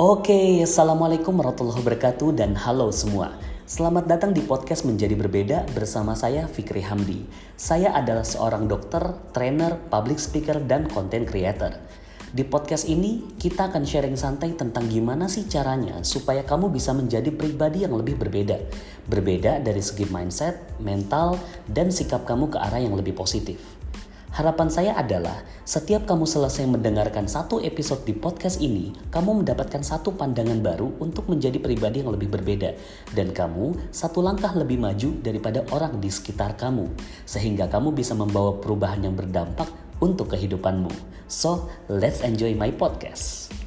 Oke, Assalamualaikum warahmatullahi wabarakatuh dan halo semua. Selamat datang di podcast Menjadi Berbeda bersama saya Fikri Hamdi. Saya adalah seorang dokter, trainer, public speaker, dan content creator. Di podcast ini, kita akan sharing santai tentang gimana sih caranya supaya kamu bisa menjadi pribadi yang lebih berbeda. Berbeda dari segi mindset, mental, dan sikap kamu ke arah yang lebih positif. Harapan saya adalah setiap kamu selesai mendengarkan satu episode di podcast ini, kamu mendapatkan satu pandangan baru untuk menjadi pribadi yang lebih berbeda dan kamu satu langkah lebih maju daripada orang di sekitar kamu sehingga kamu bisa membawa perubahan yang berdampak untuk kehidupanmu. So, let's enjoy my podcast.